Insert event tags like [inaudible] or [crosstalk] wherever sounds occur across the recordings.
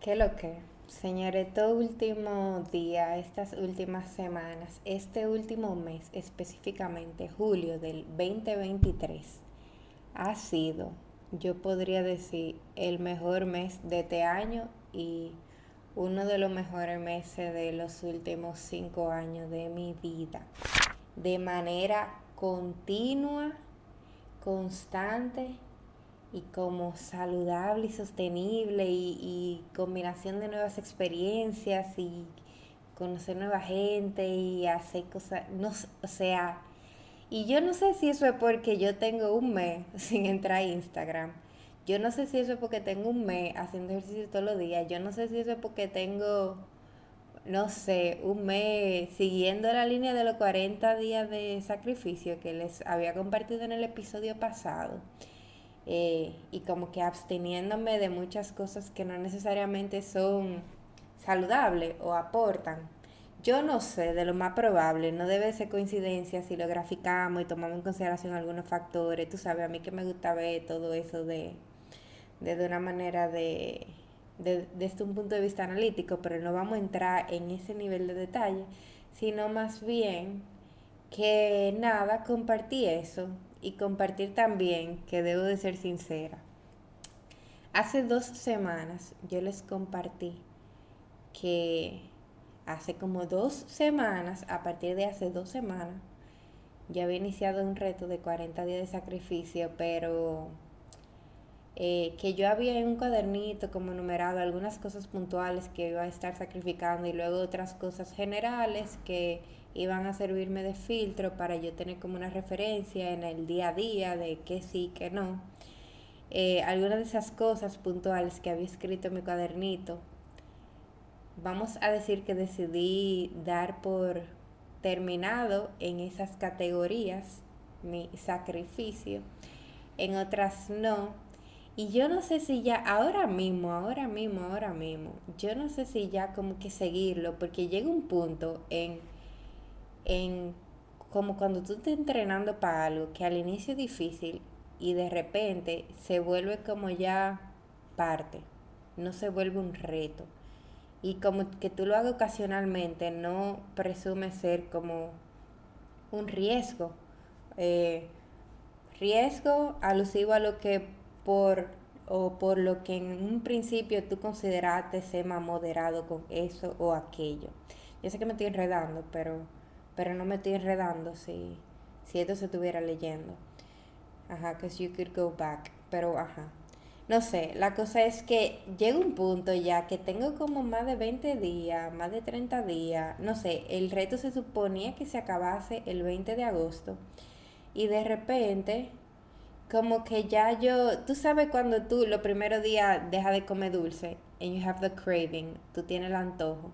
¿Qué lo que? Señores, todo último día, estas últimas semanas, este último mes específicamente, julio del 2023, ha sido, yo podría decir, el mejor mes de este año y uno de los mejores meses de los últimos cinco años de mi vida. De manera continua, constante y como saludable y sostenible y, combinación de nuevas experiencias y conocer nueva gente y hacer cosas, no, o sea, y yo no sé si eso es porque yo tengo un mes [laughs] sin entrar a Instagram. Yo no sé si eso es porque tengo un mes haciendo ejercicio todos los días. Yo no sé si eso es porque tengo, no sé, un mes siguiendo la línea de los 40 días de sacrificio que les había compartido en el episodio pasado. Eh, y como que absteniéndome de muchas cosas que no necesariamente son saludables o aportan. Yo no sé, de lo más probable, no debe ser coincidencia si lo graficamos y tomamos en consideración algunos factores. Tú sabes, a mí que me gusta ver todo eso de, de, una manera de, de, desde un punto de vista analítico, pero no vamos a entrar en ese nivel de detalle, sino más bien que nada, compartí eso y compartir también que debo de ser sincera. Hace dos semanas yo les compartí que hace como dos semanas, a partir de hace dos semanas, yo había iniciado un reto de 40 días de sacrificio, pero eh, que yo había en un cuadernito como numerado algunas cosas puntuales que iba a estar sacrificando y luego otras cosas generales que iban a servirme de filtro para yo tener como una referencia en el día a día de qué sí, qué no. Eh, algunas de esas cosas puntuales que había escrito en mi cuadernito, vamos a decir que decidí dar por terminado en esas categorías mi sacrificio, en otras no. Y yo no sé si ya ahora mismo, ahora mismo, ahora mismo, yo no sé si ya como que seguirlo, porque llega un punto en en como cuando tú estás entrenando para algo que al inicio es difícil y de repente se vuelve como ya parte, no se vuelve un reto. Y como que tú lo hagas ocasionalmente, no presume ser como un riesgo. Eh, riesgo alusivo a lo que por o por lo que en un principio tú consideraste ser más moderado con eso o aquello. Yo sé que me estoy enredando, pero pero no me estoy enredando si, si esto se estuviera leyendo. Ajá, que you could go back, pero ajá. No sé, la cosa es que llega un punto ya que tengo como más de 20 días, más de 30 días, no sé, el reto se suponía que se acabase el 20 de agosto y de repente como que ya yo, tú sabes cuando tú los primeros días dejas de comer dulce and you have the craving, tú tienes el antojo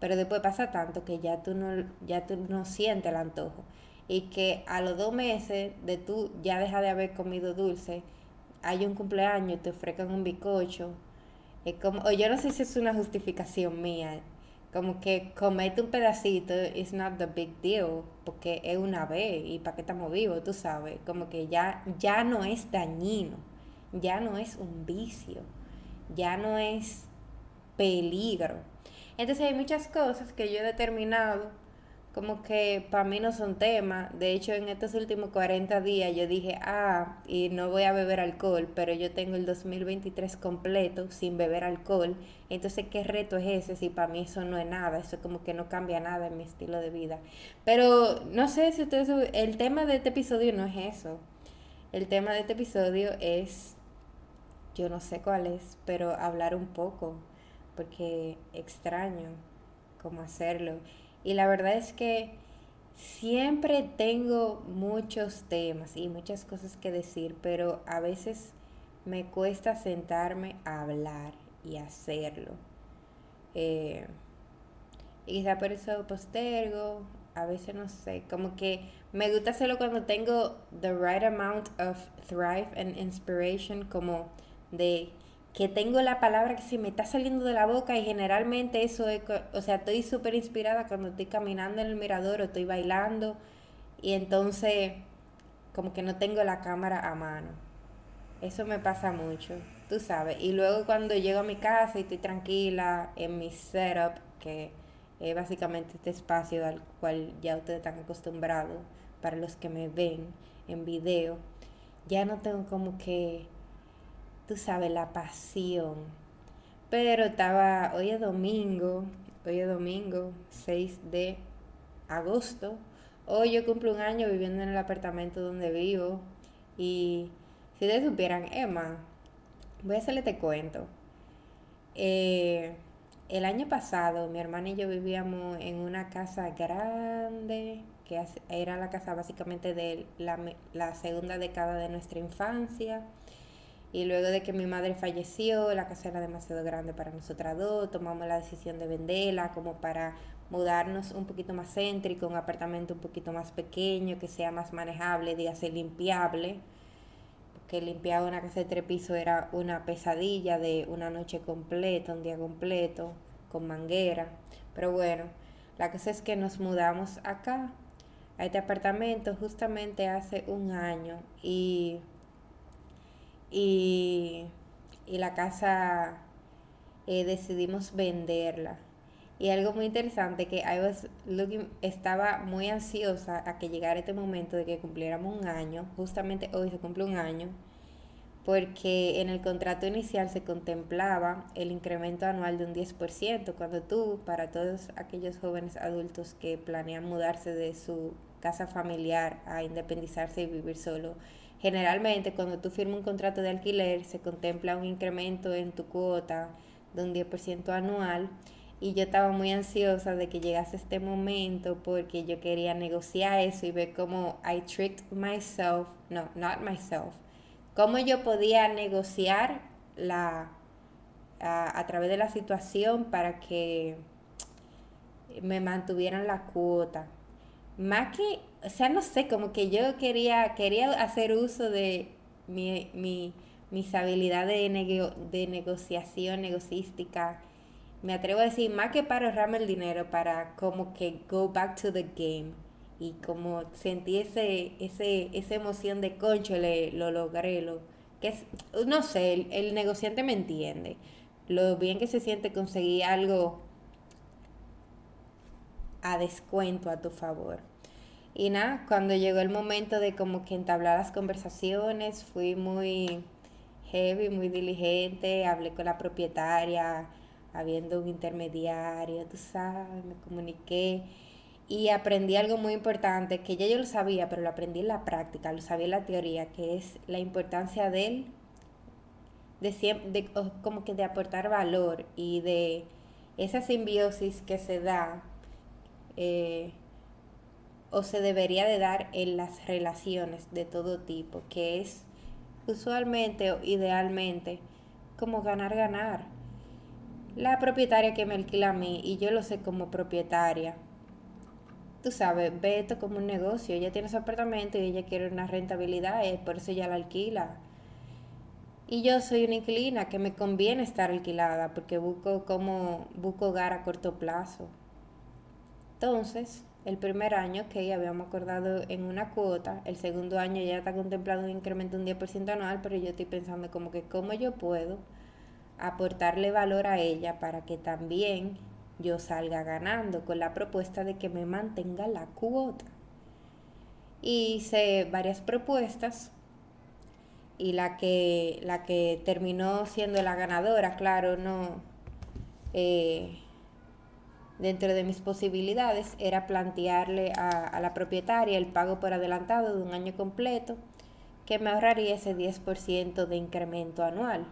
pero después pasa tanto que ya tú no, ya tú no sientes el antojo. Y que a los dos meses de tú ya dejas de haber comido dulce, hay un cumpleaños, te ofrecen un bicocho. Es como, o yo no sé si es una justificación mía, como que comete un pedacito is not the big deal, porque es una vez y para qué estamos vivos, tú sabes, como que ya, ya no es dañino, ya no es un vicio, ya no es peligro. Entonces hay muchas cosas que yo he determinado como que para mí no son tema. De hecho, en estos últimos 40 días yo dije, ah, y no voy a beber alcohol, pero yo tengo el 2023 completo sin beber alcohol. Entonces, ¿qué reto es ese si para mí eso no es nada? Eso como que no cambia nada en mi estilo de vida. Pero no sé si ustedes... El tema de este episodio no es eso. El tema de este episodio es... Yo no sé cuál es, pero hablar un poco porque extraño cómo hacerlo. Y la verdad es que siempre tengo muchos temas y muchas cosas que decir, pero a veces me cuesta sentarme a hablar y hacerlo. Eh, y quizá por eso postergo, a veces no sé, como que me gusta hacerlo cuando tengo the right amount of thrive and inspiration, como de que tengo la palabra que se me está saliendo de la boca y generalmente eso es, o sea, estoy súper inspirada cuando estoy caminando en el mirador o estoy bailando y entonces como que no tengo la cámara a mano. Eso me pasa mucho. tú sabes. Y luego cuando llego a mi casa y estoy tranquila en mi setup, que es básicamente este espacio al cual ya ustedes están acostumbrados, para los que me ven en video, ya no tengo como que, tú sabes, la pasión. Pero estaba, hoy es domingo, hoy es domingo, 6 de agosto. Hoy yo cumplo un año viviendo en el apartamento donde vivo. Y si ustedes supieran, Emma, voy a hacerle este cuento. Eh, el año pasado mi hermana y yo vivíamos en una casa grande, que era la casa básicamente de la segunda década de nuestra infancia. Y luego de que mi madre falleció, la casa era demasiado grande para nosotras dos, tomamos la decisión de venderla como para mudarnos un poquito más céntrico, un apartamento un poquito más pequeño, que sea más manejable, dígase limpiable que limpiar una casa de tres pisos era una pesadilla de una noche completa, un día completo, con manguera. Pero bueno, la cosa es que nos mudamos acá, a este apartamento, justamente hace un año. Y, y, la casa eh, decidimos venderla. Y algo muy interesante que I was looking, estaba muy ansiosa a que llegara este momento de que cumpliéramos un año. Justamente hoy se cumple un año. Porque en el contrato inicial se contemplaba el incremento anual de un 10%. Cuando tú, para todos aquellos jóvenes adultos que planean mudarse de su casa familiar a independizarse y vivir solo, generalmente cuando tú firmas un contrato de alquiler se contempla un incremento en tu cuota de un 10% anual y yo estaba muy ansiosa de que llegase este momento porque yo quería negociar eso y ver cómo I tricked myself, no, not myself, cómo yo podía negociar la, a, a través de la situación para que me mantuvieran la cuota. Más que, o sea, no sé, como que yo quería, quería hacer uso de mi, mi, mis habilidades de, de negociación, negocística, me atrevo a decir, más que para ahorrarme el dinero, para como que go back to the game y como sentí ese, ese, esa emoción de concho, le, lo logré, lo, que es, no sé, el, el, negociante me entiende, lo bien que se siente conseguir algo a descuento a tu favor. Y nada, cuando llegó el momento de como que entablar las conversaciones, fui muy heavy, muy diligente, hablé con la propietaria, habiendo un intermediario, tú sabes, me comuniqué y aprendí algo muy importante que ya yo lo sabía, pero lo aprendí en la práctica, lo sabía en la teoría, que es la importancia de él, de, de como que de aportar valor y de esa simbiosis que se da eh, o se debería de dar en las relaciones de todo tipo, que es usualmente o idealmente como ganar, ganar la propietaria que me alquila a mí y yo lo sé como propietaria. Tú sabes, ve esto como un negocio. Ella tiene su apartamento y ella quiere una rentabilidad, y por eso ella la alquila. Y yo soy una inquilina que me conviene estar alquilada porque busco como busco hogar a corto plazo. Entonces, el primer año que habíamos acordado en una cuota, el segundo año ya está contemplado un incremento de un 10% anual, pero yo estoy pensando como que cómo yo puedo aportarle valor a ella para que también yo salga ganando con la propuesta de que me mantenga la cuota. Hice varias propuestas y la que, la que terminó siendo la ganadora, claro, no, eh, dentro de mis posibilidades era plantearle a, la propietaria el pago por adelantado de un año completo que me ahorraría ese 10% de incremento anual.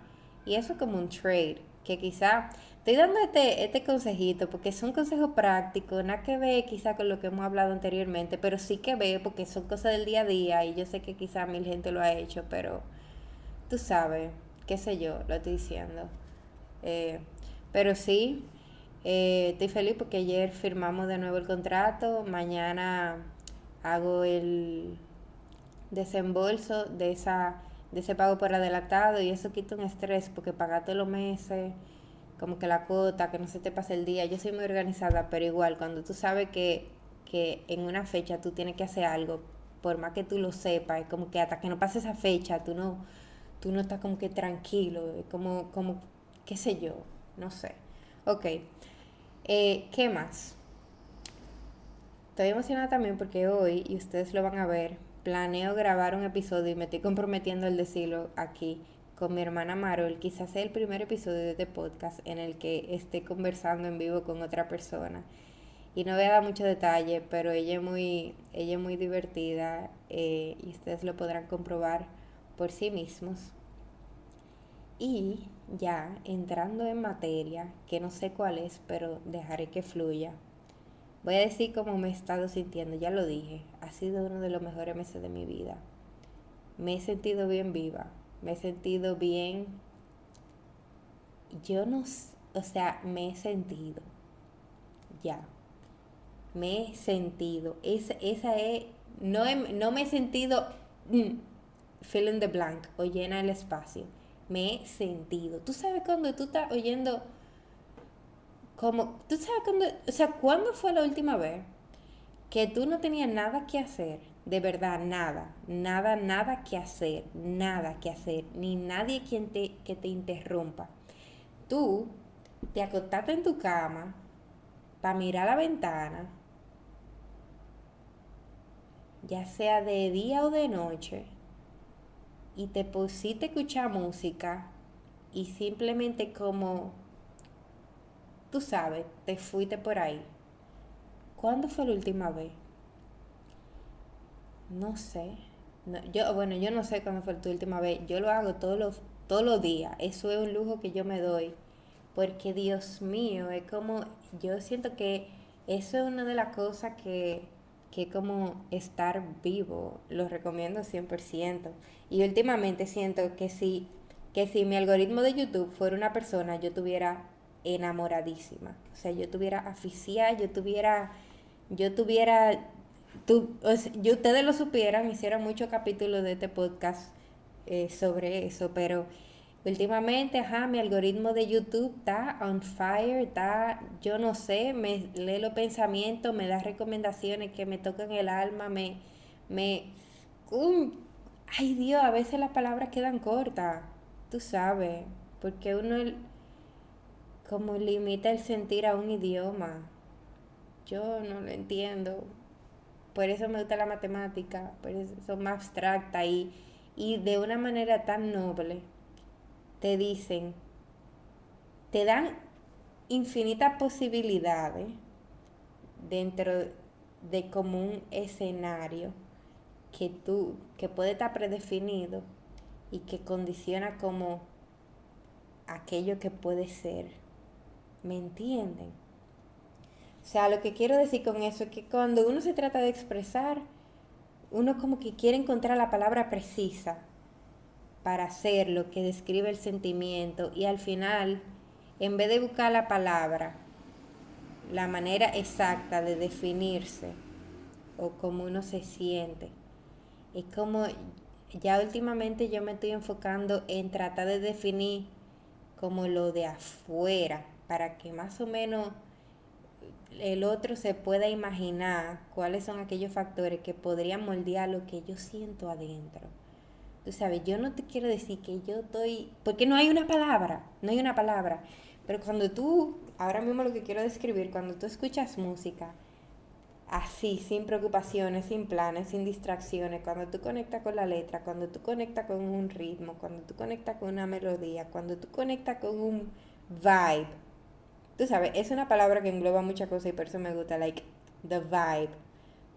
Y eso como un trade, que quizá estoy dando este, este consejito porque es un consejo práctico, nada que ver quizá con lo que hemos hablado anteriormente, pero sí que ve porque son cosas del día a día y yo sé que quizá mil gente lo ha hecho, pero tú sabes, qué sé yo, lo estoy diciendo. Eh, pero sí, eh, estoy feliz porque ayer firmamos de nuevo el contrato, mañana hago el desembolso de esa de ese pago por adelantado y eso quita un estrés porque pagate los meses, como que la cuota, que no se te pase el día. Yo soy muy organizada, pero igual, cuando tú sabes que, que en una fecha tú tienes que hacer algo, por más que tú lo sepas, como que hasta que no pase esa fecha, tú no, tú no estás como que tranquilo, como, como, qué sé yo, no sé. Ok, eh, ¿qué más? Estoy emocionada también porque hoy, y ustedes lo van a ver, planeo grabar un episodio y me estoy comprometiendo al decirlo aquí con mi hermana Marol. Quizás sea el primer episodio de este podcast en el que esté conversando en vivo con otra persona. Y no voy a dar mucho detalle, pero ella es muy, ella es muy divertida eh, y ustedes lo podrán comprobar por sí mismos. Y ya entrando en materia, que no sé cuál es, pero dejaré que fluya. Voy a decir cómo me he estado sintiendo, ya lo dije, ha sido uno de los mejores meses de mi vida. Me he sentido bien viva, me he sentido bien, yo no, o sea, me he sentido, ya, me he sentido, esa, esa es, no, no me he sentido mm, fill in the blank o llena el espacio, me he sentido. Tú sabes cuando tú estás oyendo como, tú sabes cuándo, o sea, ¿cuándo fue la última vez que tú no tenías nada que hacer? De verdad, nada, nada, nada que hacer, nada que hacer, ni nadie quien te, que te interrumpa. Tú te acostaste en tu cama para mirar la ventana, ya sea de día o de noche, y te pusiste a escuchar música y simplemente como tú sabes, te fuiste por ahí. ¿Cuándo fue la última vez? No sé. yo, bueno, yo no sé cuándo fue tu última vez. Yo lo hago todos los, todos los días. Eso es un lujo que yo me doy. Porque Dios mío, es como, yo siento que eso es una de las cosas que, que como estar vivo. Lo recomiendo 100%. Y últimamente siento que si, que mi algoritmo de YouTube fuera una persona, yo tuviera enamoradísima. O sea, yo tuviera afición, yo tuviera, yo tuviera, tú, yo, ustedes lo supieran, hicieron muchos capítulos de este podcast eh, sobre eso, pero últimamente, ajá, mi algoritmo de YouTube está on fire, está, yo no sé, me lee los pensamientos, me da recomendaciones que me tocan el alma, me, me, ay Dios, a veces las palabras quedan cortas, tú sabes, porque uno como limita el sentir a un idioma. Yo no lo entiendo. Por eso me gusta la matemática, por eso son más abstracta y, y de una manera tan noble te dicen, te dan infinitas posibilidades dentro de como un escenario que tú, que puede estar predefinido y que condiciona como aquello que puede ser. ¿Me entienden? O sea, lo que quiero decir con eso es que cuando uno se trata de expresar, uno como que quiere encontrar la palabra precisa para hacer lo que describe el sentimiento y al final, en vez de buscar la palabra, la manera exacta de definirse o cómo uno se siente, es como ya últimamente yo me estoy enfocando en tratar de definir como lo de afuera, para que más o menos el otro se pueda imaginar cuáles son aquellos factores que podrían moldear lo que yo siento adentro. Tú sabes, yo no te quiero decir que yo estoy, porque no hay una palabra, no hay una palabra, pero cuando tú, ahora mismo lo que quiero describir, cuando tú escuchas música, así, sin preocupaciones, sin planes, sin distracciones, cuando tú conectas con la letra, cuando tú conectas con un ritmo, cuando tú conectas con una melodía, cuando tú conectas con un vibe, tú sabes, es una palabra que engloba muchas cosas y por eso me gusta, like, the vibe.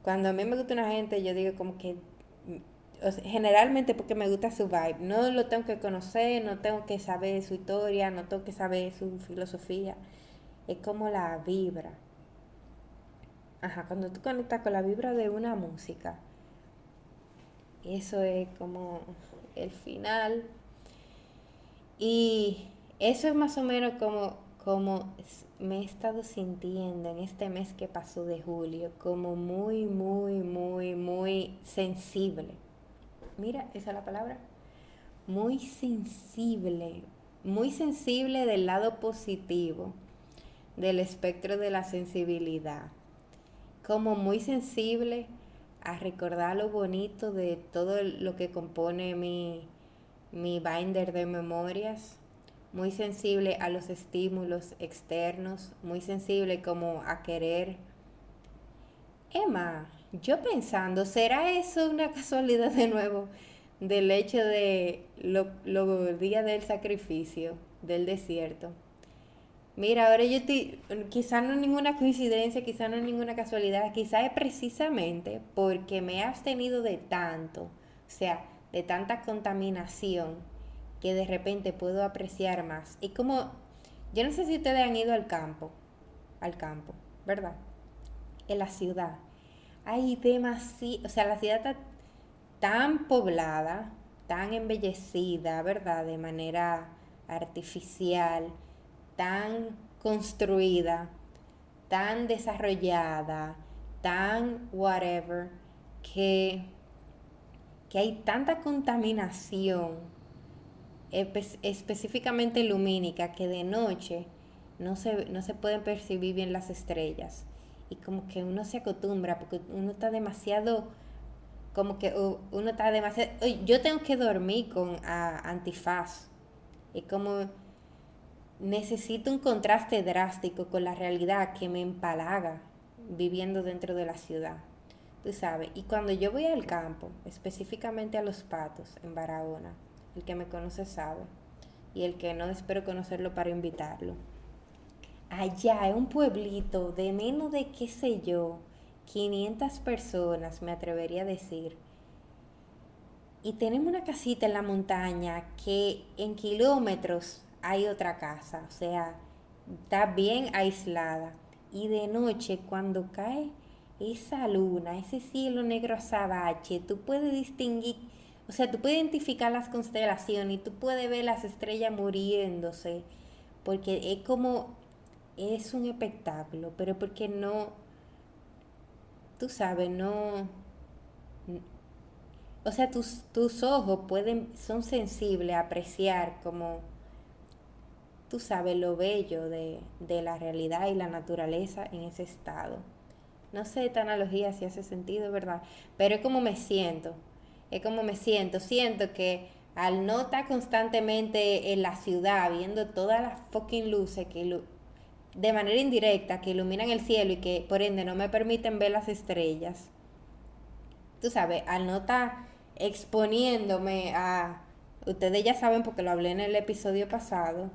Cuando a mí me gusta una gente, yo digo como que, generalmente porque me gusta su vibe. No lo tengo que conocer, no tengo que saber su historia, no tengo que saber su filosofía. Es como la vibra. Ajá, cuando tú conectas con la vibra de una música, eso es como el final. Y eso es más o menos como como me he estado sintiendo en este mes que pasó de julio, como muy, muy, muy, muy sensible. Mira, esa es la palabra. Muy sensible, muy sensible del lado positivo del espectro de la sensibilidad. Como muy sensible a recordar lo bonito de todo lo que compone mi, mi binder de memorias, muy sensible a los estímulos externos, muy sensible como a querer. Emma, yo pensando, ¿será eso una [laughs] casualidad de nuevo del hecho de los lo días del sacrificio, del desierto? Mira, ahora yo estoy, quizá no ninguna coincidencia, quizá no ninguna casualidad, quizá es precisamente porque me he abstenido de tanto, o sea, de tanta contaminación, que de repente puedo apreciar más. Y como, yo no sé si ustedes han ido al campo, al campo, ¿verdad? En la ciudad. Hay demasiado, o sea, la ciudad está tan poblada, tan embellecida, ¿verdad? De manera artificial, tan construida, tan desarrollada, tan whatever, que, que hay tanta contaminación específicamente lumínica que de noche no se, no se pueden percibir bien las estrellas. Y como que uno se acostumbra porque uno está demasiado, como que uno está demasiado, yo tengo que dormir con antifaz. Y como necesito un contraste drástico con la realidad que me empalaga viviendo dentro de la ciudad. Tú sabes, y cuando yo voy al campo, específicamente a los patos en Barahona, el que me conoce sabe, y el que no espero conocerlo para invitarlo. Allá es un pueblito de menos de, qué sé yo, 500 personas, me atrevería a decir. Y tenemos una casita en la montaña que en kilómetros hay otra casa, o sea, está bien aislada. Y de noche, cuando cae esa luna, ese cielo negro azabache, tú puedes distinguir, o sea, tú puedes identificar las constelaciones y tú puedes ver las estrellas muriéndose, porque es como, es un espectáculo, pero porque no, tú sabes, no, o sea, tus, tus ojos pueden, son sensibles a apreciar como tú sabes lo bello de, la realidad y la naturaleza en ese estado. No sé esta analogía si hace sentido, ¿verdad? Pero es como me siento, es como me siento. Siento que al no estar constantemente en la ciudad viendo todas las fucking luces que de manera indirecta que iluminan el cielo y que por ende no me permiten ver las estrellas, tú sabes, al no estar exponiéndome a, ustedes ya saben porque lo hablé en el episodio pasado,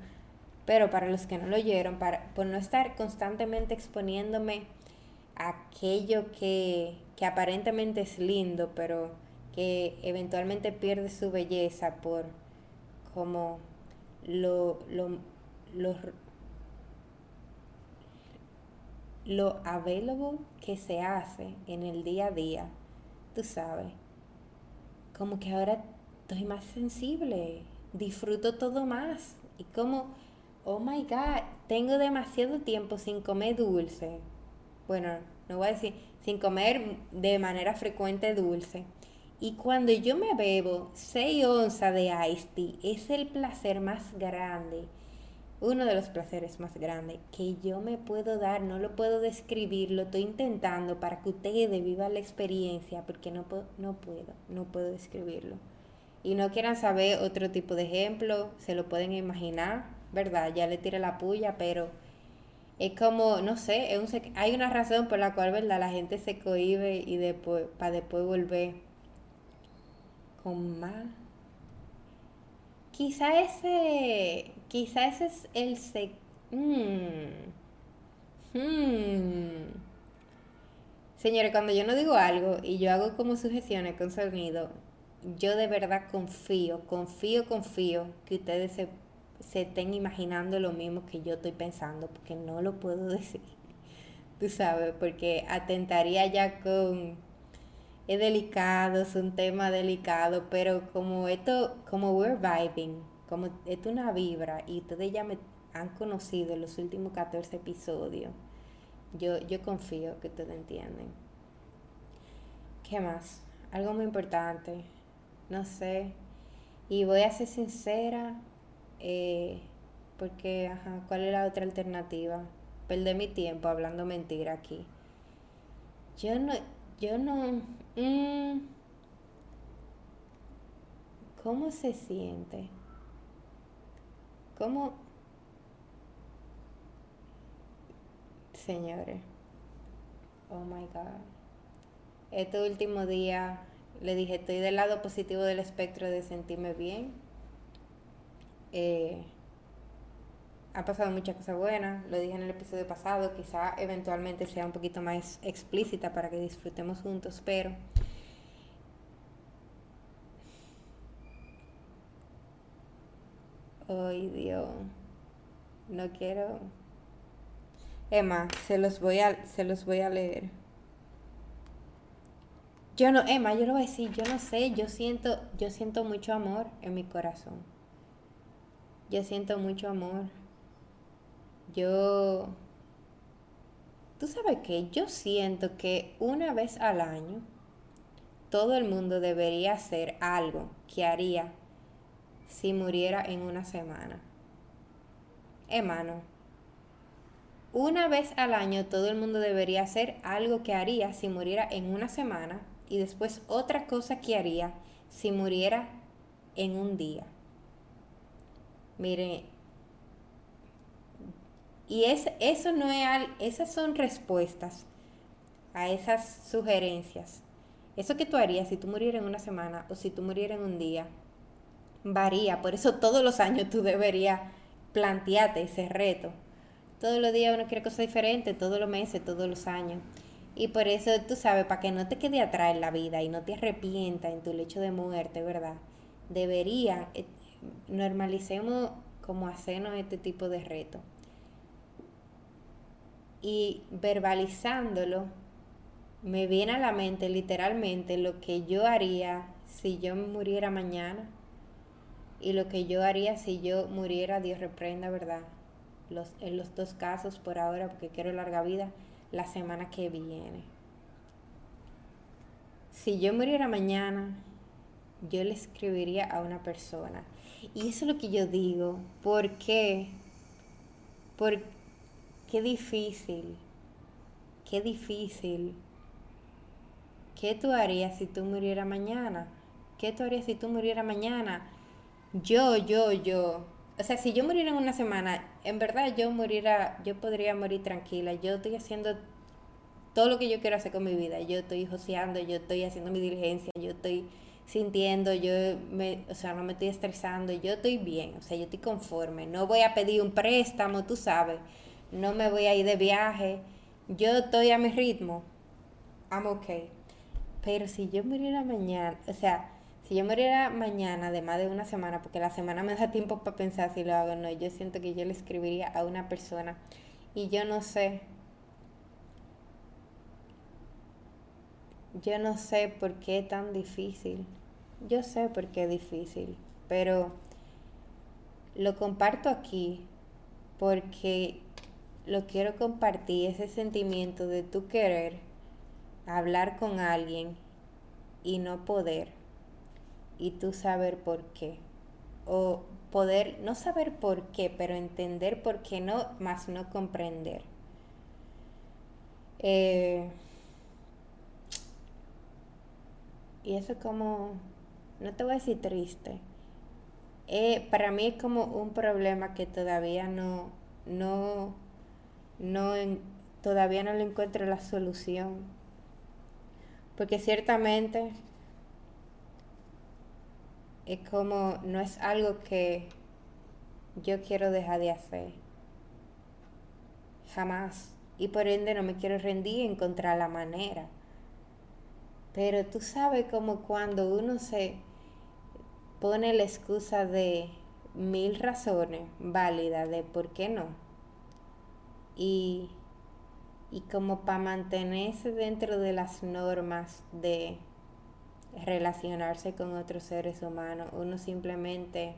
pero para los que no lo oyeron, para, por no estar constantemente exponiéndome a aquello que, aparentemente es lindo, pero que eventualmente pierde su belleza por como lo, lo, lo, lo available que se hace en el día a día, tú sabes, como que ahora estoy más sensible, disfruto todo más y como oh my God, tengo demasiado tiempo sin comer dulce. Bueno, no voy a decir, sin comer de manera frecuente dulce. Y cuando yo me bebo 6 onzas de iced tea, es el placer más grande, uno de los placeres más grandes que yo me puedo dar, no lo puedo describir, lo estoy intentando para que ustedes vivan la experiencia, porque no, no puedo, no puedo describirlo. Y no quieran saber otro tipo de ejemplo, se lo pueden imaginar, ¿verdad? Ya le tiré la puya, pero es como, no sé, es un, hay una razón por la cual, ¿verdad? La gente se cohibe y después, para después volver con más. Quizá ese, quizá ese es el sec... Hmm. Hmm. Señores, cuando yo no digo algo y yo hago como sugestiones con sonido, yo de verdad confío, confío, confío que ustedes se se estén imaginando lo mismo que yo estoy pensando, porque no lo puedo [laughs] decir, tú sabes, porque atentaría ya con... Es delicado, es un tema delicado, pero como esto, como we're vibing, como esto es una vibra y ustedes ya me han conocido en los últimos 14 episodios, yo, yo confío que ustedes entienden. ¿Qué más? Algo muy importante, no sé, y voy a ser sincera, eh, porque, ajá, ¿cuál es la otra alternativa? Perder mi tiempo hablando mentira aquí. Yo no, yo no, mm, ¿Cómo se siente? ¿Cómo... Señores, oh my God. Este último día le dije, estoy del lado positivo del espectro de sentirme bien. Eh, ha pasado muchas cosas buenas, lo dije en el episodio pasado, quizá eventualmente sea un poquito más explícita para que disfrutemos juntos, pero Ay, Dios. No quiero. Emma, se los voy a, se los voy a leer. Yo no, Emma, yo lo voy a decir, yo no sé, yo siento, yo siento mucho amor en mi corazón. Yo siento mucho amor. Yo, tú sabes qué, yo siento que una vez al año todo el mundo debería hacer algo que haría si muriera en una semana. Hermano, una vez al año todo el mundo debería hacer algo que haría si muriera en una semana y después otra cosa que haría si muriera en un día. Mire, y es, eso no es, esas son respuestas a esas sugerencias. Eso que tú harías si tú murieras en una semana o si tú murieras en un día, varía. Por eso todos los años tú deberías plantearte ese reto. Todos los días uno quiere cosas diferentes, todos los meses, todos los años. Y por eso tú sabes, para que no te quede atrás en la vida y no te arrepientas en tu lecho de muerte, ¿verdad? Debería, eh, normalicemos como hacernos este tipo de reto. Y verbalizándolo, me viene a la mente literalmente lo que yo haría si yo muriera mañana y lo que yo haría si yo muriera, Dios reprenda, ¿verdad? Los, en los dos casos por ahora, porque quiero larga vida, la semana que viene. Si yo muriera mañana, yo le escribiría a una persona. Y eso es lo que yo digo. ¿Por qué? Por qué difícil. Qué difícil. ¿Qué tú harías si tú murieras mañana? ¿Qué tú harías si tú murieras mañana? Yo, yo, yo. O sea, si yo muriera en una semana, en verdad yo muriera, yo podría morir tranquila. Yo estoy haciendo todo lo que yo quiero hacer con mi vida. Yo estoy joseando, yo estoy haciendo mi diligencia, yo estoy sintiendo, yo me, o sea, no me estoy estresando, yo estoy bien, o sea, yo estoy conforme. No voy a pedir un préstamo, tú sabes. No me voy a ir de viaje. Yo estoy a mi ritmo. I'm okay. Pero si yo muriera mañana, o sea, si yo muriera mañana, de más de una semana, porque la semana me da tiempo para pensar si lo hago o no, yo siento que yo le escribiría a una persona y yo no sé, yo no sé por qué es tan difícil. Yo sé por qué es difícil, pero lo comparto aquí porque lo quiero compartir, ese sentimiento de tú querer hablar con alguien y no poder y tú saber por qué. O poder no saber por qué, pero entender por qué no, más no comprender. Eh, y eso es como, no te voy a decir triste. Eh, para mí es como un problema que todavía no, no, no, todavía no le encuentro la solución. Porque ciertamente es como, no es algo que yo quiero dejar de hacer. Jamás. Y por ende no me quiero rendir en encontrar la manera. Pero tú sabes como cuando uno se pone la excusa de mil razones válidas de por qué no. Y, y como para mantenerse dentro de las normas de relacionarse con otros seres humanos, uno simplemente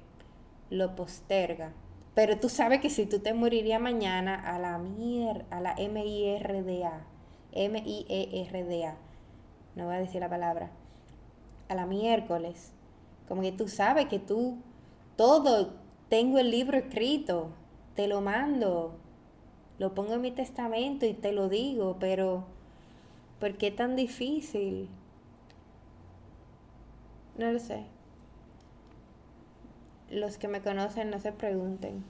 lo posterga. Pero tú sabes que si tú te morirías mañana a la mier, a la M I R D A, M I E R D A, no voy a decir la palabra, a la miércoles, como que tú sabes que tú todo tengo el libro escrito, te lo mando, lo pongo en mi testamento y te lo digo, pero ¿por qué tan difícil? No lo sé. los que me conocen no se pregunten.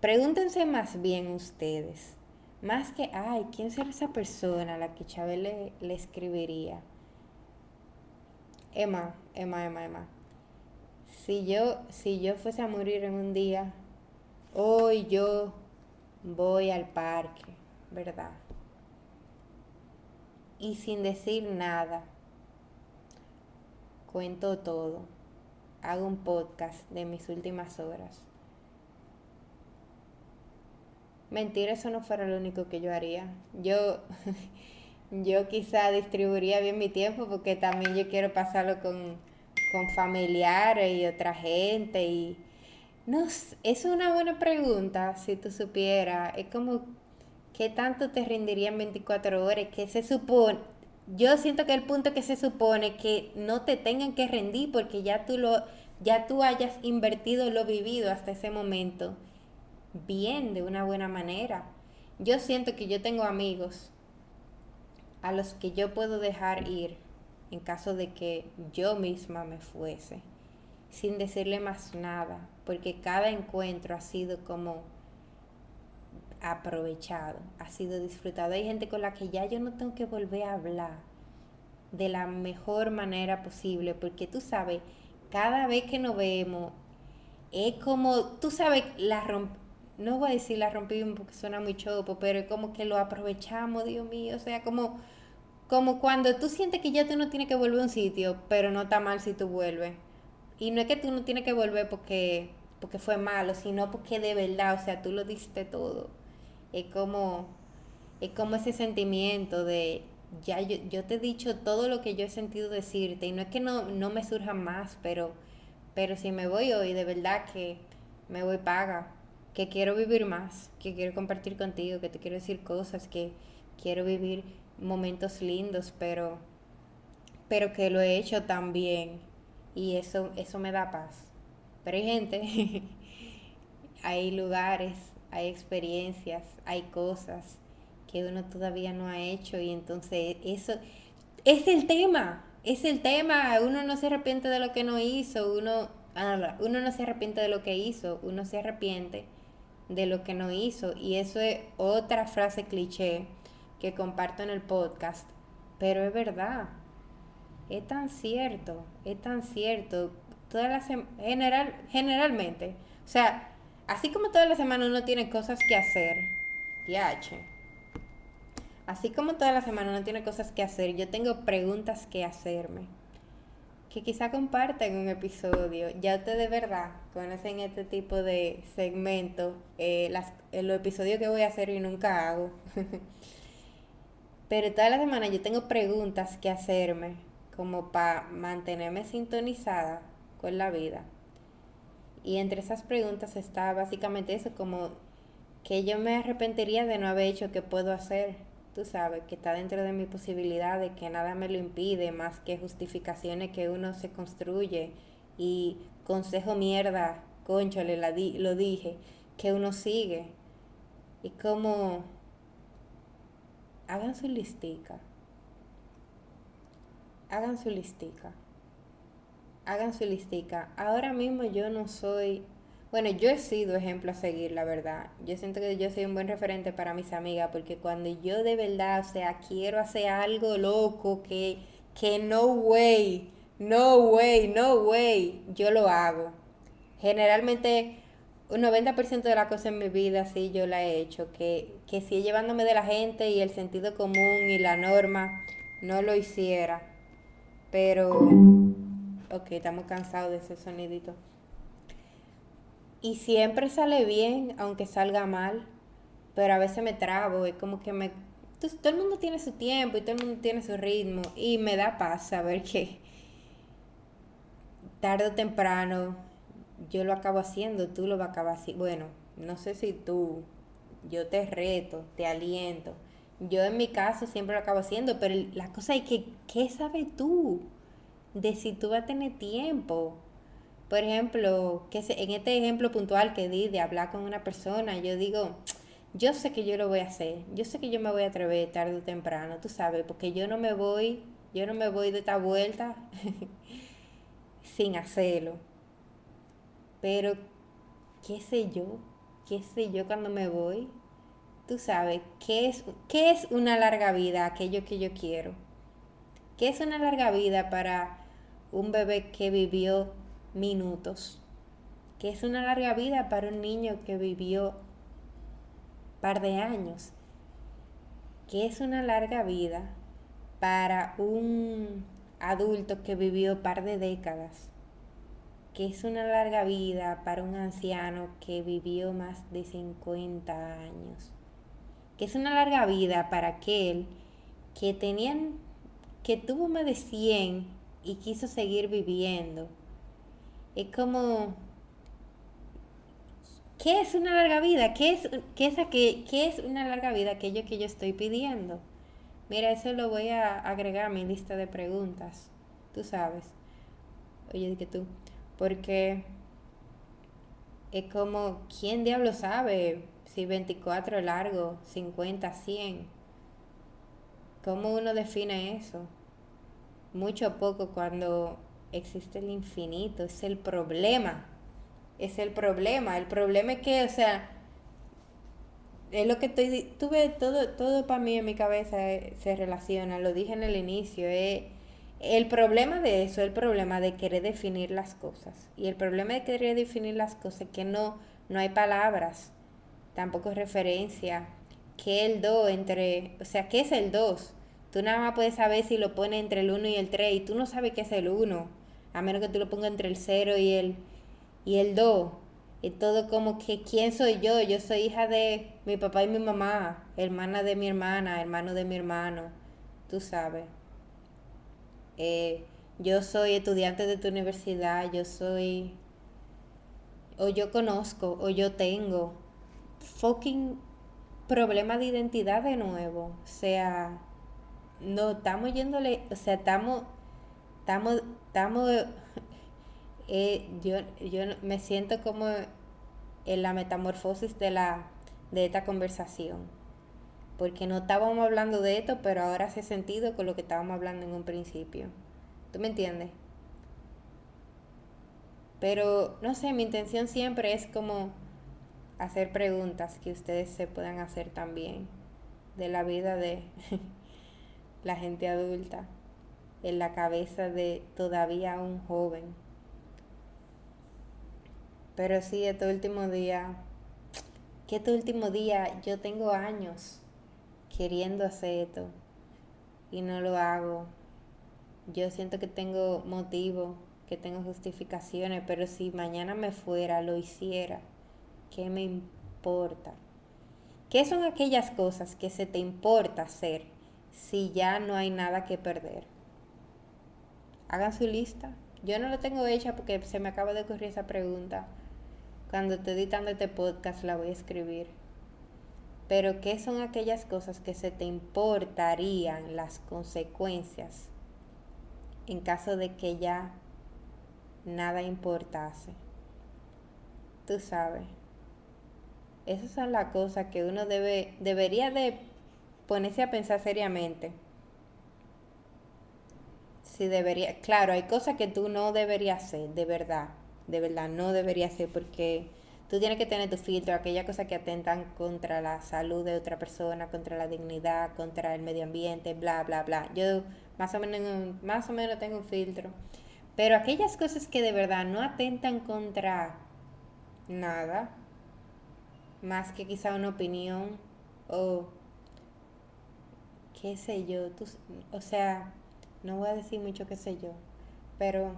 Pregúntense más bien ustedes. Más que, ay, ¿quién será esa persona a la que Chávez le, le escribiría? Emma, Emma, Emma, Emma. Si yo, si yo fuese a morir en un día, hoy yo voy al parque, ¿verdad? Y sin decir nada, cuento todo. Hago un podcast de mis últimas horas. Mentira, eso no fuera lo único que yo haría. Yo, [laughs] yo quizá distribuiría bien mi tiempo porque también yo quiero pasarlo con, con familiares y otra gente y no es una buena pregunta si tú supieras, es como qué tanto te rendiría en 24 horas, que se supone, yo siento que el punto que se supone que no te tengan que rendir porque ya tú lo ya tú hayas invertido lo vivido hasta ese momento bien de una buena manera. Yo siento que yo tengo amigos a los que yo puedo dejar ir en caso de que yo misma me fuese, sin decirle más nada, porque cada encuentro ha sido como aprovechado, ha sido disfrutado. Hay gente con la que ya yo no tengo que volver a hablar de la mejor manera posible, porque tú sabes, cada vez que nos vemos, es como, tú sabes, la romp no voy a decir la rompimos porque suena muy chopo, pero es como que lo aprovechamos, Dios mío, o sea, como como cuando tú sientes que ya tú no tienes que volver a un sitio, pero no está mal si tú vuelves. Y no es que tú no tienes que volver porque, porque fue malo, sino porque de verdad, o sea, tú lo diste todo. Es como, es como ese sentimiento de, ya yo, yo te he dicho todo lo que yo he sentido decirte, y no es que no, no me surja más, pero, pero si me voy hoy, de verdad que me voy paga, que quiero vivir más, que quiero compartir contigo, que te quiero decir cosas, que quiero vivir momentos lindos, pero, pero que lo he hecho también y eso, eso me da paz. Pero hay gente, [laughs] hay lugares, hay experiencias, hay cosas que uno todavía no ha hecho y entonces eso es el tema, es el tema, uno no se arrepiente de lo que no hizo, uno, uno no se arrepiente de lo que hizo, uno se arrepiente de lo que no hizo. Y eso es otra frase cliché que comparto en el podcast, pero es verdad, es tan cierto, es tan cierto. Todas las general, generalmente, o sea, así como toda la semana uno tiene cosas que hacer, Así como toda la semana uno tiene cosas que hacer, yo tengo preguntas que hacerme. Que quizá compartan un episodio. Ya ustedes de verdad conocen este tipo de segmento, eh, las, los episodios que voy a hacer y nunca hago. [laughs] Pero toda la semana yo tengo preguntas que hacerme como para mantenerme sintonizada con la vida. Y entre esas preguntas está básicamente eso, como que yo me arrepentiría de no haber hecho que puedo hacer. Tú sabes, que está dentro de mi posibilidad, de que nada me lo impide, más que justificaciones que uno se construye. Y consejo mierda, conchale, la lo dije, que uno sigue. Y como hagan su listica. Hagan su listica. Hagan su listica. Ahora mismo yo no soy, bueno, yo he sido ejemplo a seguir, la verdad. Yo siento que yo soy un buen referente para mis amigas porque cuando yo de verdad, o sea, quiero hacer algo loco que, que no way, no way, no way, yo lo hago. Generalmente un 90% de las cosas en mi vida sí yo la he hecho, que, que si llevándome de la gente y el sentido común y la norma no lo hiciera. Pero, ok, estamos cansados de ese sonidito. Y siempre sale bien, aunque salga mal, pero a veces me trabo, es como que me... todo el mundo tiene su tiempo y todo el mundo tiene su ritmo y me da paz saber que tarde o temprano yo lo acabo haciendo, tú lo vas a acabar haciendo. Bueno, no sé si tú, yo te reto, te aliento. Yo en mi caso siempre lo acabo haciendo, pero la cosa es que, ¿qué sabes tú de si tú vas a tener tiempo? Por ejemplo, que en este ejemplo puntual que di de hablar con una persona, yo digo, yo sé que yo lo voy a hacer, yo sé que yo me voy a atrever tarde o temprano, tú sabes, porque yo no me voy, yo no me voy de esta vuelta [laughs] sin hacerlo. Pero, ¿qué sé yo? ¿Qué sé yo cuando me voy? Tú sabes, ¿qué es, qué es una larga vida? Aquello que yo quiero. ¿Qué es una larga vida para un bebé que vivió minutos? ¿Qué es una larga vida para un niño que vivió par de años? ¿Qué es una larga vida para un adulto que vivió par de décadas? ¿Qué es una larga vida para un anciano que vivió más de 50 años? ¿Qué es una larga vida para aquel que tenían que tuvo más de 100 y quiso seguir viviendo. Es como, ¿qué es una larga vida? ¿Qué es, qué es, qué es una larga vida? Aquello que yo estoy pidiendo. Mira, eso lo voy a agregar a mi lista de preguntas. Tú sabes. Oye, que tú. Porque es como, ¿quién diablo sabe si 24 es largo, 50, 100? ¿Cómo uno define eso? Mucho poco cuando existe el infinito, es el problema. Es el problema. El problema es que, o sea, es lo que estoy, tuve todo, todo para mí en mi cabeza eh, se relaciona, lo dije en el inicio, es el problema de eso, el problema de querer definir las cosas. Y el problema de querer definir las cosas es que no, no hay palabras, tampoco referencia, ¿Qué el 2 entre, o sea, ¿qué es el 2? Tú nada más puedes saber si lo pones entre el 1 y el 3 y tú no sabes qué es el 1, a menos que tú lo pongas entre el 0 y el, y el 2. Y todo como que, ¿quién soy yo? Yo soy hija de mi papá y mi mamá, hermana de mi hermana, hermano de mi hermano, tú sabes. Eh, yo soy estudiante de tu universidad, yo soy, o yo conozco, o yo tengo. Fucking problema de identidad de nuevo. O sea, no estamos yéndole, o sea, estamos, estamos, estamos, eh, yo, yo me siento como en la metamorfosis de la, de esta conversación. Porque no estábamos hablando de esto, pero ahora hace sentido con lo que estábamos hablando en un principio. ¿Tú me entiendes? Pero, no sé, mi intención siempre es como hacer preguntas que ustedes se puedan hacer también de la vida de [laughs] la gente adulta en la cabeza de todavía un joven. Pero sí, este último día, que este último día yo tengo años queriendo hacer esto y no lo hago. Yo siento que tengo motivo, que tengo justificaciones, pero si mañana me fuera, lo hiciera ¿Qué me importa? ¿Qué son aquellas cosas que se te importa hacer si ya no hay nada que perder? Hagan su lista. Yo no la tengo hecha porque se me acaba de ocurrir esa pregunta. Cuando estoy editando este podcast la voy a escribir. Pero ¿qué son aquellas cosas que se te importarían las consecuencias en caso de que ya nada importase? Tú sabes. Esas son las cosas que uno debe, debería de ponerse a pensar seriamente. Si debería, claro, hay cosas que tú no deberías hacer, de verdad, de verdad, no deberías hacer porque tú tienes que tener tu filtro, aquellas cosas que atentan contra la salud de otra persona, contra la dignidad, contra el medio ambiente, bla, bla, bla. Yo más o menos, más o menos tengo un filtro. Pero aquellas cosas que de verdad no atentan contra nada, más que quizá una opinión o qué sé yo, tú, o sea, no voy a decir mucho qué sé yo, pero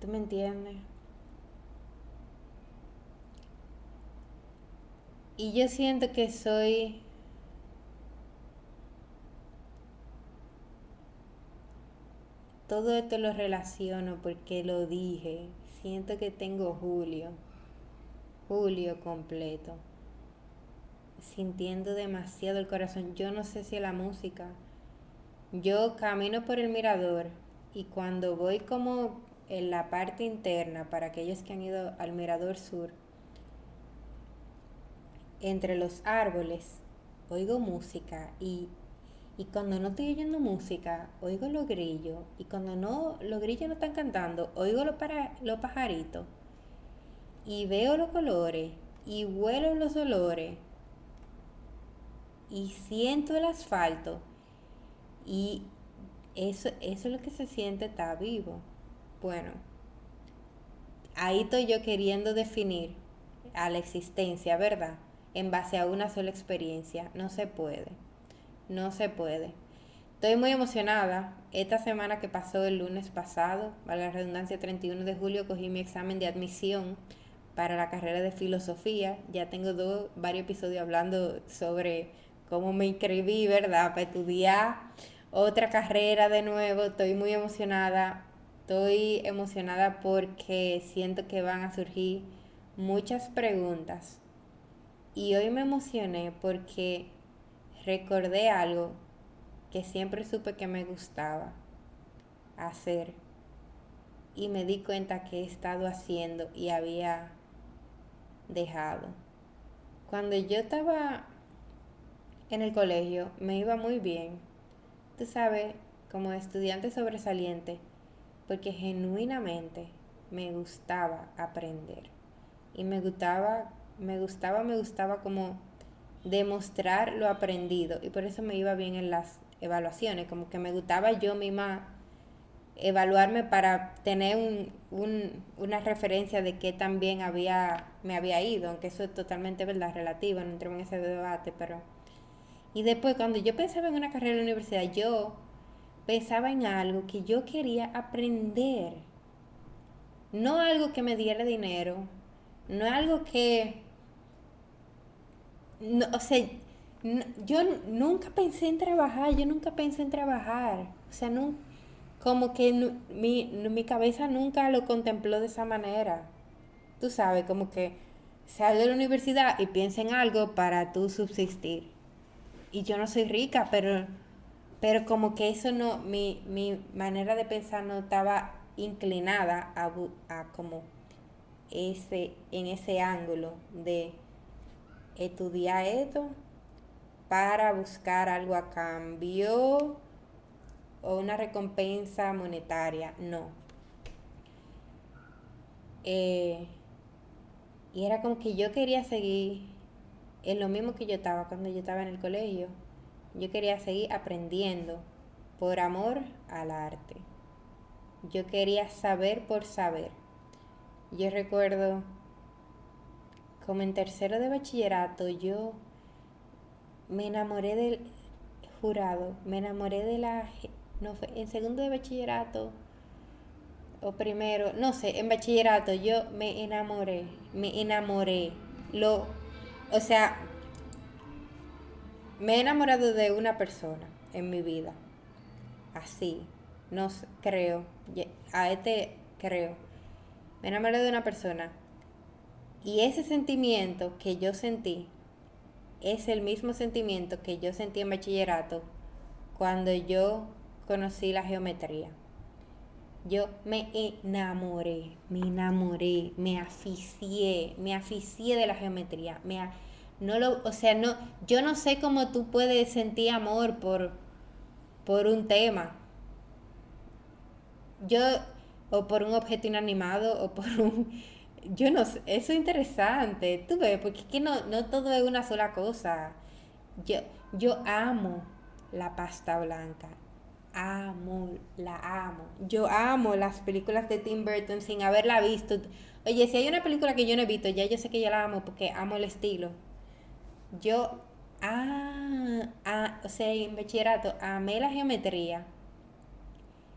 tú me entiendes. Y yo siento que soy todo esto lo relaciono porque lo dije. Siento que tengo Julio julio completo, sintiendo demasiado el corazón. Yo no sé si la música. Yo camino por el mirador y cuando voy como en la parte interna, para aquellos que han ido al mirador sur, entre los árboles, oigo música y, y cuando no estoy oyendo música, oigo los grillos y cuando no, los grillos no están cantando, oigo los, para, los pajaritos y veo los colores y huelo los olores y siento el asfalto y eso, eso es lo que se siente está vivo. Bueno, ahí estoy yo queriendo definir a la existencia, ¿verdad? En base a una sola experiencia. No se puede. No se puede. Estoy muy emocionada. Esta semana que pasó el lunes pasado, a la redundancia 31 de julio, cogí mi examen de admisión para la carrera de filosofía. Ya tengo dos, varios episodios hablando sobre cómo me inscribí, ¿verdad? Para estudiar otra carrera de nuevo. Estoy muy emocionada. Estoy emocionada porque siento que van a surgir muchas preguntas. Y hoy me emocioné porque recordé algo que siempre supe que me gustaba hacer y me di cuenta que he estado haciendo y había dejado. Cuando yo estaba en el colegio me iba muy bien, tú sabes, como estudiante sobresaliente, porque genuinamente me gustaba aprender. Y me gustaba, me gustaba, me gustaba como demostrar lo aprendido. Y por eso me iba bien en las evaluaciones, como que me gustaba yo misma evaluarme para tener un, una referencia de qué tan bien había, me había ido, aunque eso es totalmente verdad, relativo, no entremos en ese debate, pero... Y después cuando yo pensaba en una carrera en la universidad, yo pensaba en algo que yo quería aprender, no algo que me diera dinero, no algo que... No, o sea, yo nunca pensé en trabajar, yo nunca pensé en trabajar. O sea, no, como que mi, mi cabeza nunca lo contempló de esa manera. Tú sabes, como que sale de la universidad y piensa en algo para tú subsistir. Y yo no soy rica, pero, pero como que eso no, mi, mi manera de pensar no estaba inclinada a, a como ese, en ese ángulo de estudiar esto para buscar algo a cambio o una recompensa monetaria, no. Eh, y era como que yo quería seguir en lo mismo que yo estaba cuando yo estaba en el colegio. Yo quería seguir aprendiendo por amor al arte. Yo quería saber por saber. Yo recuerdo como en tercero de bachillerato yo me enamoré del jurado, me enamoré de la, no fue, en segundo de bachillerato o primero, no sé, en bachillerato yo me enamoré, me enamoré, lo, o sea, me he enamorado de una persona en mi vida, así, no creo, a este creo, me enamoré de una persona y ese sentimiento que yo sentí es el mismo sentimiento que yo sentí en bachillerato cuando yo conocí la geometría. Yo me enamoré, me enamoré, me aficié, me aficié de la geometría. Me no lo, o sea, no, yo no sé cómo tú puedes sentir amor por, por un tema. Yo, o por un objeto inanimado, o por un, [laughs] yo no sé, eso es interesante, tú ves, porque es que no, no todo es una sola cosa. Yo, yo amo la pasta blanca, amo, la amo. Yo amo las películas de Tim Burton sin haberla visto. Oye, si hay una película que yo no he visto, ya yo sé que yo la amo porque amo el estilo. Yo, ah, ah o sea, en bachillerato, amé la geometría.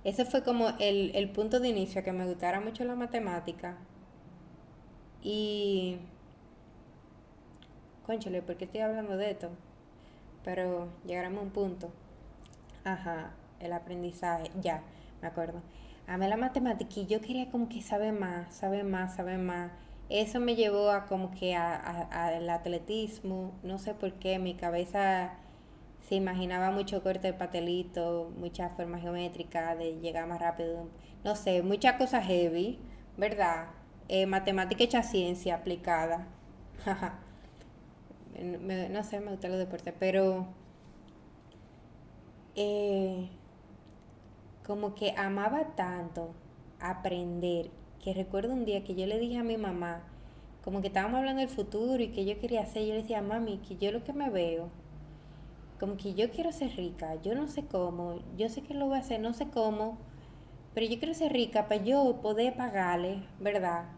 Ese fue como el, el punto de inicio, que me gustara mucho la matemática y... Conchale, ¿por qué estoy hablando de esto? Pero llegaremos a un punto. Ajá, el aprendizaje, ya, me acuerdo. Amé la matemática y yo quería como que saber más, saber más, saber más. Eso me llevó a como que al atletismo, no sé por qué, mi cabeza se imaginaba mucho corte de patelito, muchas formas geométricas de llegar más rápido, no sé, muchas cosas heavy, ¿verdad? Eh, matemática hecha ciencia aplicada. [laughs] no sé, me gusta los deportes, pero eh, como que amaba tanto aprender que recuerdo un día que yo le dije a mi mamá como que estábamos hablando del futuro y que yo quería hacer, yo le decía, mami, que yo lo que me veo, como que yo quiero ser rica, yo no sé cómo, yo sé que lo voy a hacer, no sé cómo, pero yo quiero ser rica para yo poder pagarle, ¿verdad?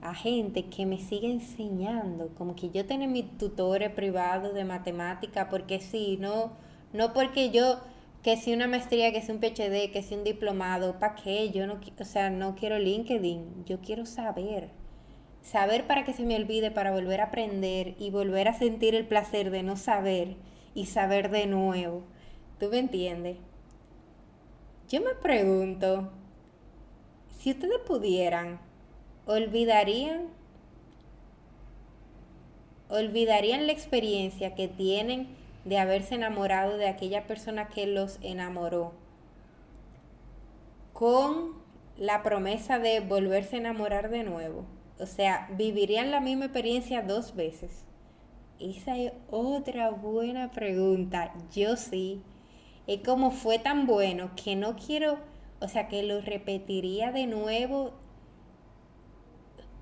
A gente que me siga enseñando, como que yo tener mi tutores privado de matemática, porque sí, no, no porque yo, que si una maestría, que si un PhD, que si un diplomado, ¿para qué? Yo no, o sea, no quiero LinkedIn, yo quiero saber saber para que se me olvide, para volver a aprender y volver a sentir el placer de no saber y saber de nuevo. ¿Tú me entiendes? Yo me pregunto, si ustedes pudieran, ¿olvidarían? ¿Olvidarían la experiencia que tienen de haberse enamorado de aquella persona que los enamoró? Con la promesa de volverse a enamorar de nuevo. O sea, vivirían la misma experiencia dos veces. Esa es otra buena pregunta. Yo sí. Es como fue tan bueno que no quiero, o sea, que lo repetiría de nuevo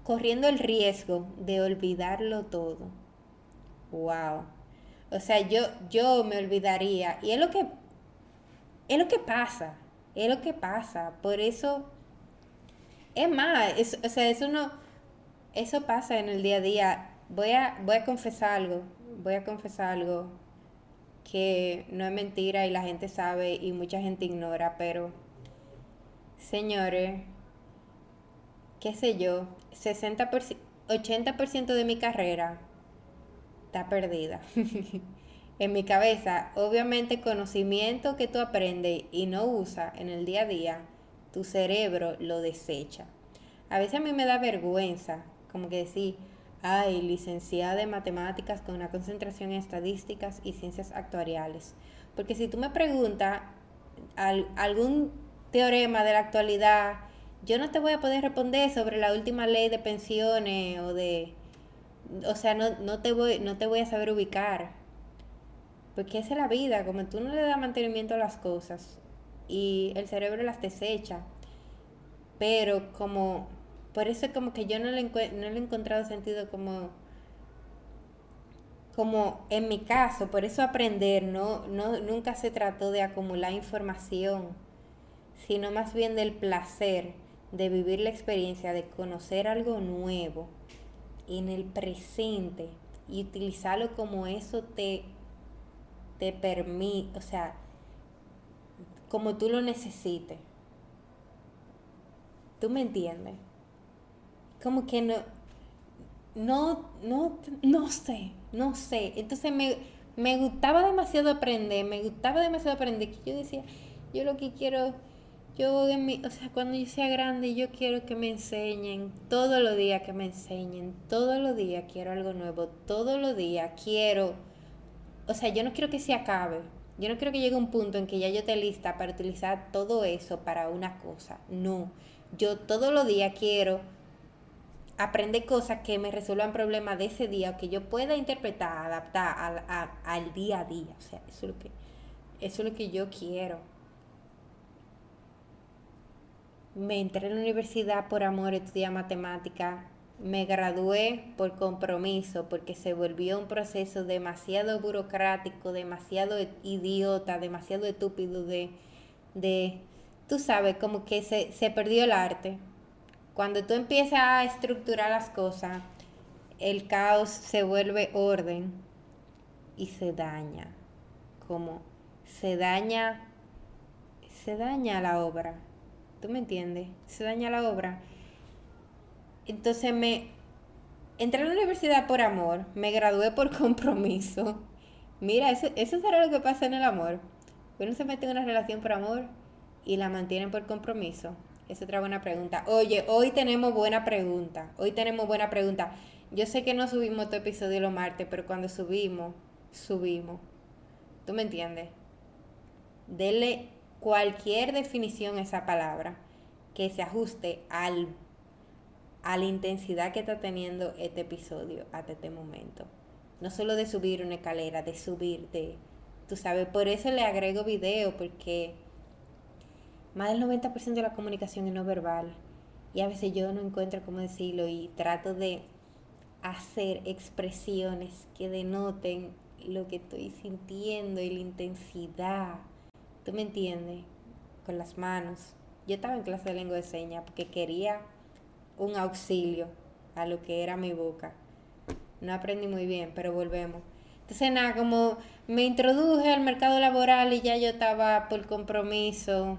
corriendo el riesgo de olvidarlo todo. Wow. O sea, yo, yo me olvidaría. Y es lo que, es lo que pasa. Es lo que pasa. Por eso, es más, o sea, eso no, eso pasa en el día a día. Voy a, voy a confesar algo, voy a confesar algo que no es mentira y la gente sabe y mucha gente ignora, pero señores, qué sé yo, 60%, 80% de mi carrera está perdida. [laughs] en mi cabeza, obviamente conocimiento que tú aprendes y no usas en el día a día, tu cerebro lo desecha. A veces a mí me da vergüenza como que decir, ay, licenciada en matemáticas con una concentración en estadísticas y ciencias actuariales. Porque si tú me preguntas algún teorema de la actualidad, yo no te voy a poder responder sobre la última ley de pensiones o de... O sea, no, no, te, voy, no te voy a saber ubicar. Porque esa es la vida, como tú no le das mantenimiento a las cosas y el cerebro las desecha. Pero como por eso es como que yo no le, no le he encontrado sentido como, como en mi caso, por eso aprender, no, no, nunca se trató de acumular información, sino más bien del placer de vivir la experiencia, de conocer algo nuevo en el presente y utilizarlo como eso te, te permite, o sea, como tú lo necesites. ¿Tú me entiendes? como que no, no, no, no sé, no sé. Entonces me, me gustaba demasiado aprender, me gustaba demasiado aprender, que yo decía, yo lo que quiero, yo o sea, cuando yo sea grande, yo quiero que me enseñen, todos los días que me enseñen, todos los días quiero algo nuevo, todos los días quiero, o sea, yo no quiero que se acabe. Yo no quiero que llegue un punto en que ya yo esté lista para utilizar todo eso para una cosa. No. Yo todos los días quiero aprender cosas que me resuelvan problemas de ese día o que yo pueda interpretar, adaptar al, día a día. O sea, eso es, lo que, eso es lo que yo quiero. Me entré en la universidad por amor, estudié matemática. Me gradué por compromiso porque se volvió un proceso demasiado burocrático, demasiado idiota, demasiado estúpido de, de tú sabes, como que se, se perdió el arte cuando tú empiezas a estructurar las cosas, el caos se vuelve orden y se daña. Como se daña, se daña la obra. ¿Tú me entiendes? Se daña la obra. Entonces me entré a la universidad por amor, me gradué por [laughs] compromiso. Mira, eso, eso será lo que pasa en el amor. Uno se mete en una relación por amor y la mantienen por compromiso. Es otra buena pregunta. Oye, hoy tenemos buena pregunta. Hoy tenemos buena pregunta. Yo sé que no subimos tu episodio los martes, pero cuando subimos, subimos. ¿Tú me entiendes? Dele cualquier definición esa palabra que se ajuste al, a la intensidad que está teniendo este episodio hasta este momento. No solo de subir una escalera, de subir, de, tú sabes, por eso le agrego video, porque más del 90% de la comunicación es no verbal y a veces yo no encuentro cómo decirlo y trato de, hacer expresiones que denoten lo que estoy sintiendo y la intensidad. ¿Tú me entiendes? Con las manos. Yo estaba en clase de lengua de señas porque quería un auxilio a lo que era mi boca. No aprendí muy bien, pero volvemos. Entonces, nada, como me introduje al mercado laboral y ya yo estaba por compromiso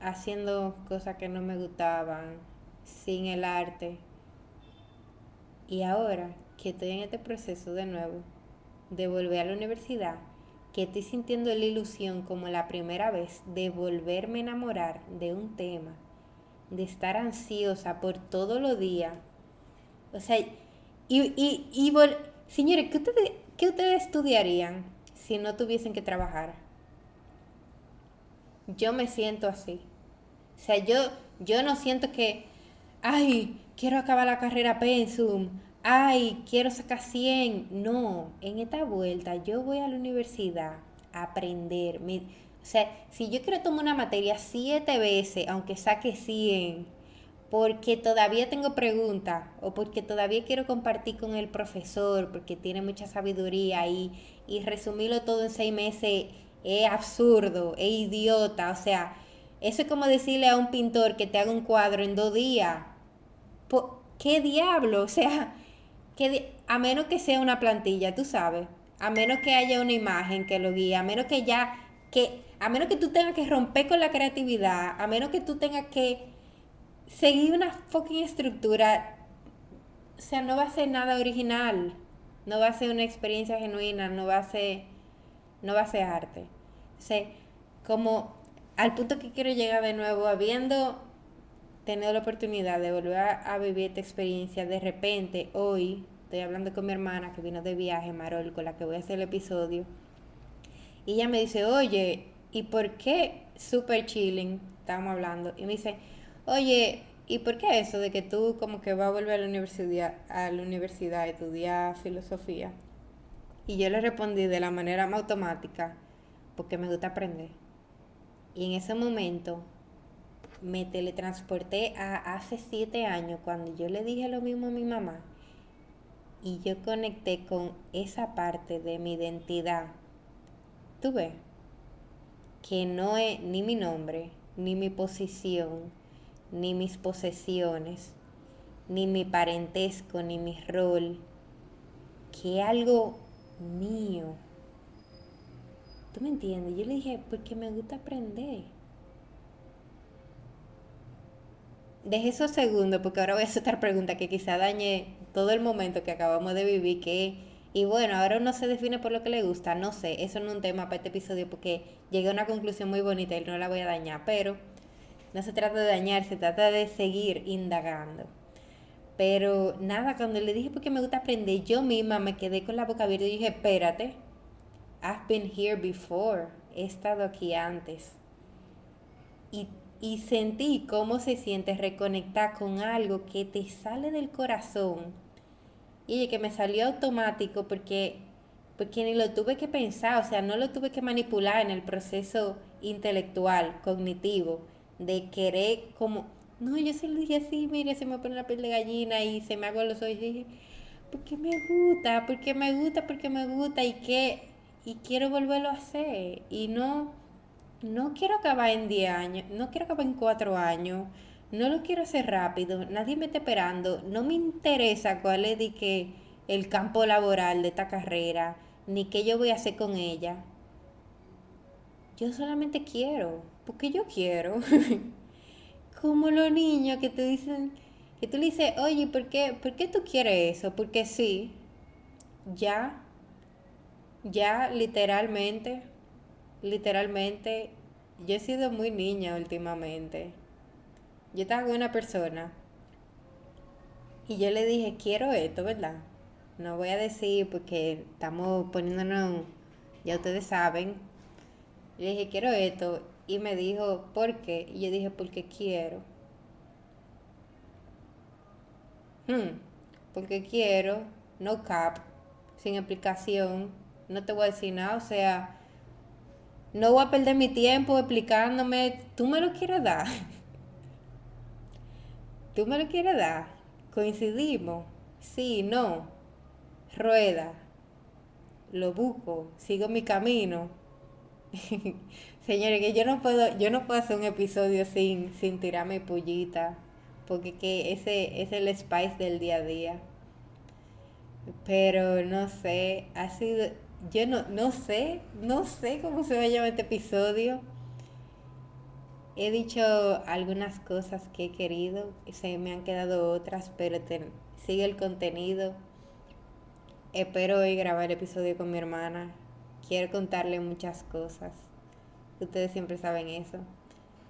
haciendo cosas que no me gustaban, sin el arte. Y ahora que estoy en este proceso de nuevo, de volver a la universidad, que estoy sintiendo la ilusión como la primera vez de volverme a enamorar de un tema, de estar ansiosa por todos los días. O sea, y, y, y señores, ¿qué ustedes, ¿qué ustedes estudiarían si no tuviesen que trabajar? Yo me siento así. O sea, yo, yo no siento que, ay, quiero acabar la carrera Pensum, ay, quiero sacar 100. No, en esta vuelta yo voy a la universidad a aprender. o sea, si yo quiero tomar una materia siete veces, aunque saque 100, porque todavía tengo preguntas o porque todavía quiero compartir con el profesor, porque tiene mucha sabiduría y, y resumirlo todo en seis meses es absurdo, es idiota. O sea, eso es como decirle a un pintor que te haga un cuadro en dos días. ¿Qué diablo? O sea, que a menos que sea una plantilla, tú sabes, a menos que haya una imagen que lo guíe, a menos que ya, que, a menos que tú tengas que romper con la creatividad, a menos que tú tengas que seguir una fucking estructura, o sea, no va a ser nada original, no va a ser una experiencia genuina, no va a ser, no va a ser arte. O sea, como al punto que quiero llegar de nuevo, habiendo tenido la oportunidad de volver a, vivir esta experiencia, de repente, hoy, estoy hablando con mi hermana que vino de viaje, Marol, con la que voy a hacer el episodio, y ella me dice, oye, ¿y por qué super chilling? Estábamos hablando, y me dice, oye, ¿y por qué eso de que tú como que vas a volver a la universidad, a la universidad estudiar filosofía? Y yo le respondí de la manera más automática, porque me gusta aprender. Y en ese momento me teletransporté a hace siete años cuando yo le dije lo mismo a mi mamá y yo conecté con esa parte de mi identidad. Tú ves que no es ni mi nombre, ni mi posición, ni mis posesiones, ni mi parentesco, ni mi rol, que algo mío. ¿Tú me entiendes? Yo le dije, porque me gusta aprender. Deje esos segundos porque ahora voy a hacer otra pregunta que quizá dañe todo el momento que acabamos de vivir, que y bueno, ahora uno se define por lo que le gusta, no sé, eso no es un tema para este episodio porque llegué a una conclusión muy bonita y no la voy a dañar, pero no se trata de dañar, se trata de seguir indagando. Pero nada, cuando le dije porque me gusta aprender, yo misma me quedé con la boca abierta y dije, espérate, I've been here before. He estado aquí antes. Y, y sentí cómo se siente reconectar con algo que te sale del corazón. Y que me salió automático porque, porque ni lo tuve que pensar, o sea, no lo tuve que manipular en el proceso intelectual, cognitivo, de querer como, no, yo se lo dije así, mire, se me pone la piel de gallina y se me hago los ojos y dije, porque me gusta, porque me gusta, porque me gusta y que y quiero volverlo a hacer. Y no, no quiero acabar en 10 años, no quiero acabar en 4 años, no lo quiero hacer rápido, nadie me está esperando, no me interesa cuál es que el campo laboral de esta carrera, ni qué yo voy a hacer con ella. Yo solamente quiero, porque yo quiero. [laughs] Como los niños que te dicen, que tú le dices, oye, ¿por qué, ¿por qué tú quieres eso? Porque sí, ya ya literalmente, literalmente, yo he sido muy niña últimamente. Yo estaba con una persona y yo le dije, quiero esto, ¿verdad? No voy a decir porque estamos poniéndonos, ya ustedes saben. Le dije, quiero esto. Y me dijo, ¿por qué? Y yo dije, porque quiero. Hmm, porque quiero, no cap, sin explicación, no te voy a decir nada, o sea, no voy a perder mi tiempo explicándome, tú me lo quieres dar, tú me lo quieres dar, coincidimos, sí, no, rueda, lo busco, sigo mi camino. [laughs] Señores, que yo no puedo, yo no puedo hacer un episodio sin, sin tirarme pullita, porque que ese es el spice del día a día. Pero no sé, ha sido, yo no, no sé, no sé cómo se va a llamar este episodio. He dicho algunas cosas que he querido, se me han quedado otras, pero sigue el contenido. Espero hoy grabar el episodio con mi hermana. Quiero contarle muchas cosas. Ustedes siempre saben eso.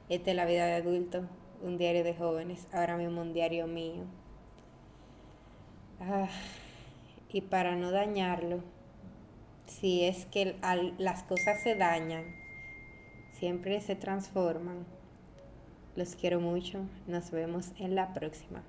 Esta es la vida de adulto, un diario de jóvenes, ahora mismo un diario mío. Ah, y para no dañarlo, si es que las cosas se dañan, siempre se transforman. Los quiero mucho. Nos vemos en la próxima.